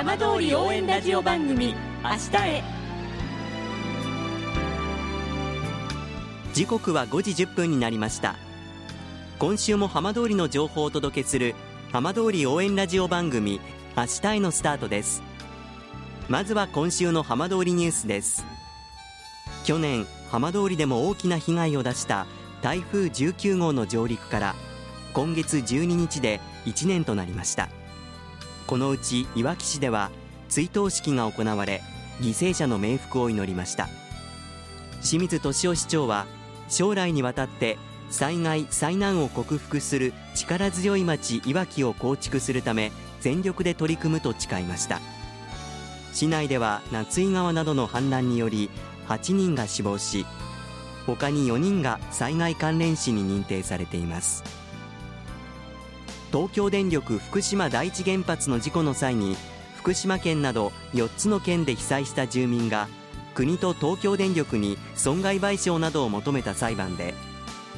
浜通り応援ラジオ番組明日へ。時刻は5時1分になりました。今週も浜通りの情報をお届けする浜通り応援ラジオ番組明日へのスタートです。まずは今週の浜通りニュースです。去年浜通りでも大きな被害を出した台風19号の上陸から今月12日で1年となりました。このうちいわき市では追悼式が行われ犠牲者の冥福を祈りました。清水敏夫市長は将来にわたって災害災難を克服する力強い町いわきを構築するため全力で取り組むと誓いました。市内では夏井川などの氾濫により8人が死亡し他に4人が災害関連死に認定されています。東京電力福島第一原発の事故の際に福島県など4つの県で被災した住民が国と東京電力に損害賠償などを求めた裁判で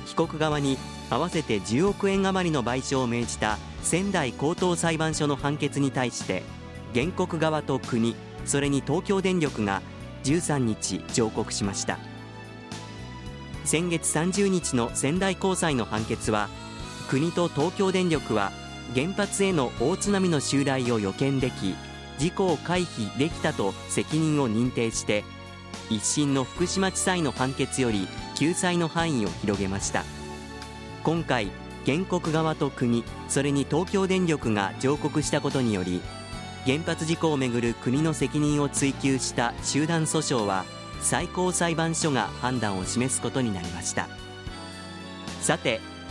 被告側に合わせて10億円余りの賠償を命じた仙台高等裁判所の判決に対して原告側と国それに東京電力が13日上告しました。先月30日の仙台高裁の判決は国と東京電力は原発への大津波の襲来を予見でき事故を回避できたと責任を認定して一審の福島地裁の判決より救済の範囲を広げました。今回原告側と国それに東京電力が上告したことにより原発事故をめぐる国の責任を追及した集団訴訟は最高裁判所が判断を示すことになりました。さて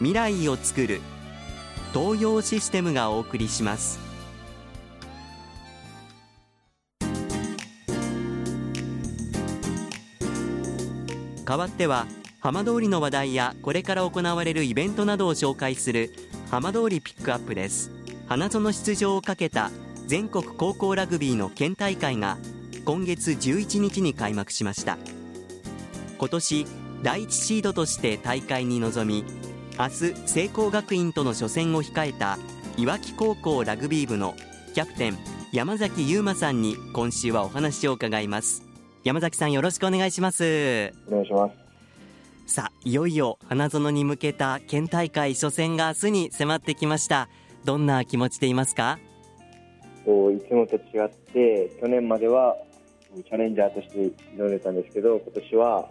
未来をつくる東洋システムがお送りします。代わっては浜通りの話題やこれから行われるイベントなどを紹介する浜通りピックアップです。花園出場をかけた全国高校ラグビーの県大会が今月11日に開幕しました。今年第1シードとして大会に臨み明日聖光学院との初戦を控えたいわき高校ラグビー部のキャプテン山崎優馬さんに今週はお話を伺います。山崎さんよろしくお願いします。お願いします。さあいよいよ花園に向けた県大会初戦が明日に迫ってきました。どんな気持ちでいますか？いつもと違って去年まではチャレンジャーとして挑んでたんですけど今年は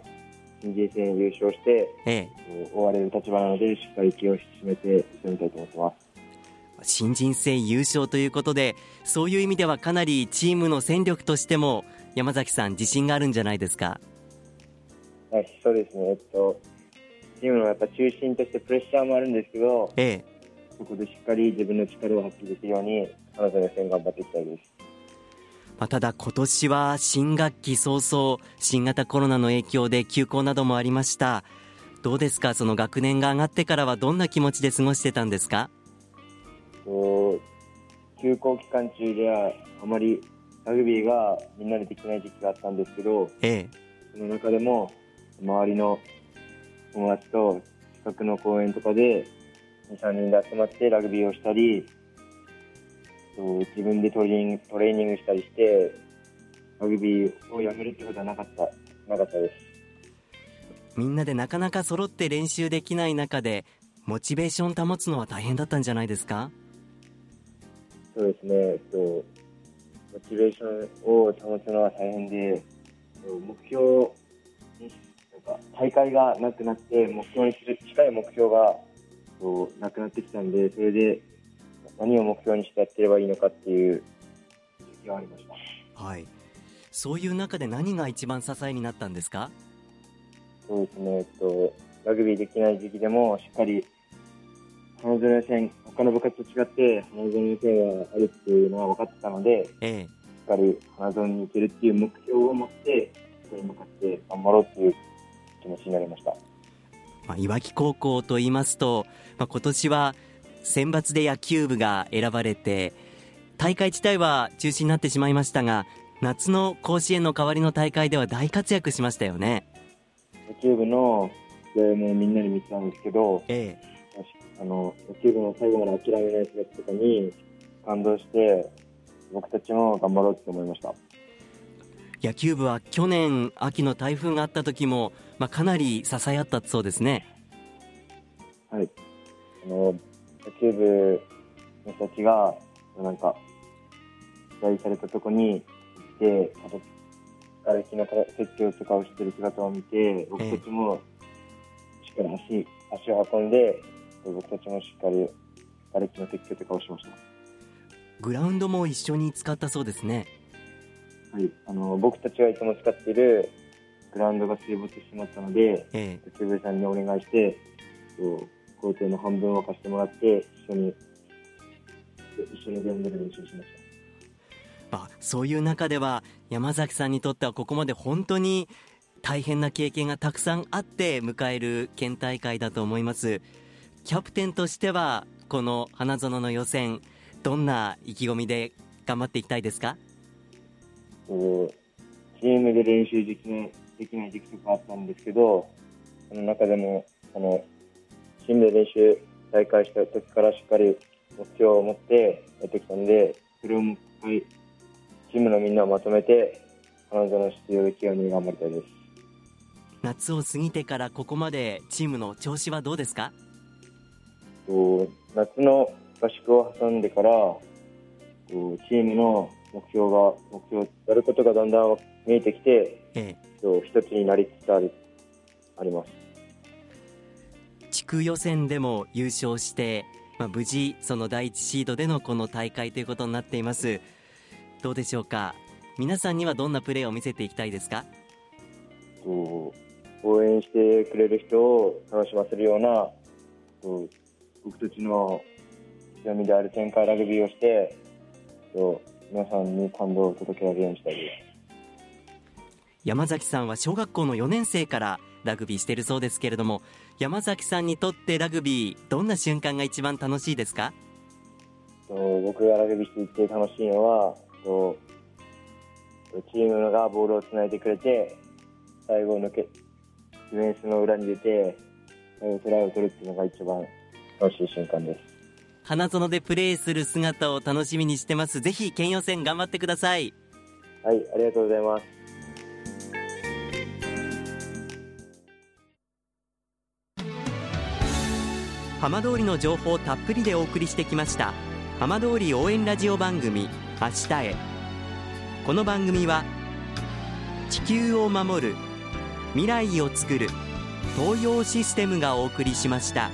新人戦優勝して、ええ、追われる立場なのでしっかり気を引き締めて挑みたいと思ってます。新人戦優勝ということでそういう意味ではかなりチームの戦力としても山崎さん自信があるんじゃないですか？はいそうですね、えっと、チームのやっぱ中心としてプレッシャーもあるんですけど、ええ、そこでしっかり自分の力を発揮できるように彼女の戦頑張っていきたいですまあ、ただ今年は新学期早々新型コロナの影響で休校などもありました。どうですか？その学年が上がってからはどんな気持ちで過ごしてたんですか？休校期間中ではあまりラグビーがみんなでできない時期があったんですけど、ええ、その中でも周りの友達と近くの公園とかで23人で集まってラグビーをしたり自分でトレーニングトレーニングしたりしてラグビーをやめるってことはなかったなかったです。みんなでなかなか揃って練習できない中でモチベーション保つのは大変だったんじゃないですか？そうですね、えっと、モチベーションを保つのは大変で目標になんか大会がなくなって目標にする近い目標がなくなってきたんでそれで何を目標にしてやってればいいのかっていう時がありました。はい。そういう中で何が一番支えになったんですか？そうですね、えっと、ラグビーできない時期でもしっかり花園線、他の部活と違って花園線はあるっていうのは分かってたので、ええ、しっかり花園に行けるっていう目標を持ってそれに向かって頑張ろうっていう気持ちになりました、まあ、いわき高校と言いますと、まあ、今年は選抜で野球部が選ばれて大会自体は中止になってしまいましたが夏の甲子園の代わりの大会では大活躍しましたよね。野球部の試合もみんなに見てたんですけど、ええ、あの野球部の最後まで諦めない姿とかに感動して僕たちも頑張ろうと思いました。野球部は去年秋の台風があった時も、まあ、かなり支え合ったそうですね。はい。あの野球部の人たちがなんか試合されたとこに行って瓦礫の撤去とかをしてる姿を見て僕たちもしっかり足足を運んで僕たちもしっかり瓦礫の撤去とかをしました。グラウンドも一緒に使ったそうですね。はい。あの僕たちがいつも使っているグラウンドが水没してしまったので、ええ、部さんにお願いして校庭の半分を貸してもらって一緒に一緒にグラウンドで練習しました。まあ、そういう中では山崎さんにとってはここまで本当に大変な経験がたくさんあって迎える県大会だと思います。キャプテンとしてはこの花園の予選どんな意気込みで頑張っていきたいですか？チームで練習できないできない時期とかあったんですけどその中でもこのチームで練習再開した時からしっかり目標を持ってやってきたんでそれをもう一回チームのみんなをまとめて彼女の出場できるように頑張りたいです。夏を過ぎてからここまでチームの調子はどうですか夏の合宿を挟んでからチームの目標が目標やることがだんだん見えてきて、ええ、一つになりつつあります。地区予選でも優勝して、まあ、無事その第一シードでのこの大会ということになっています。どうでしょうか？皆さんにはどんなプレーを見せていきたいですか？応援してくれる人を楽しませるような僕たちの強みである展開ラグビーをして皆さんに感動を届けられるようにしたいです。山崎さんは小学校の4年生からラグビーしてるそうですけれども山崎さんにとってラグビーどんな瞬間が一番楽しいですか？僕がラグビーしていて楽しいのはチームがボールをつないでくれて最後抜けディフェンスの裏に出て最後トライを取るっていうのが一番楽しい瞬間です。花園でプレーする姿を楽しみにしてます。ぜひ県予選頑張ってください。はいありがとうございます浜通りの情報をたっぷりでお送りしてきました浜通り応援ラジオ番組明日へこの番組は地球を守る未来をつくる東洋システムがお送りしました。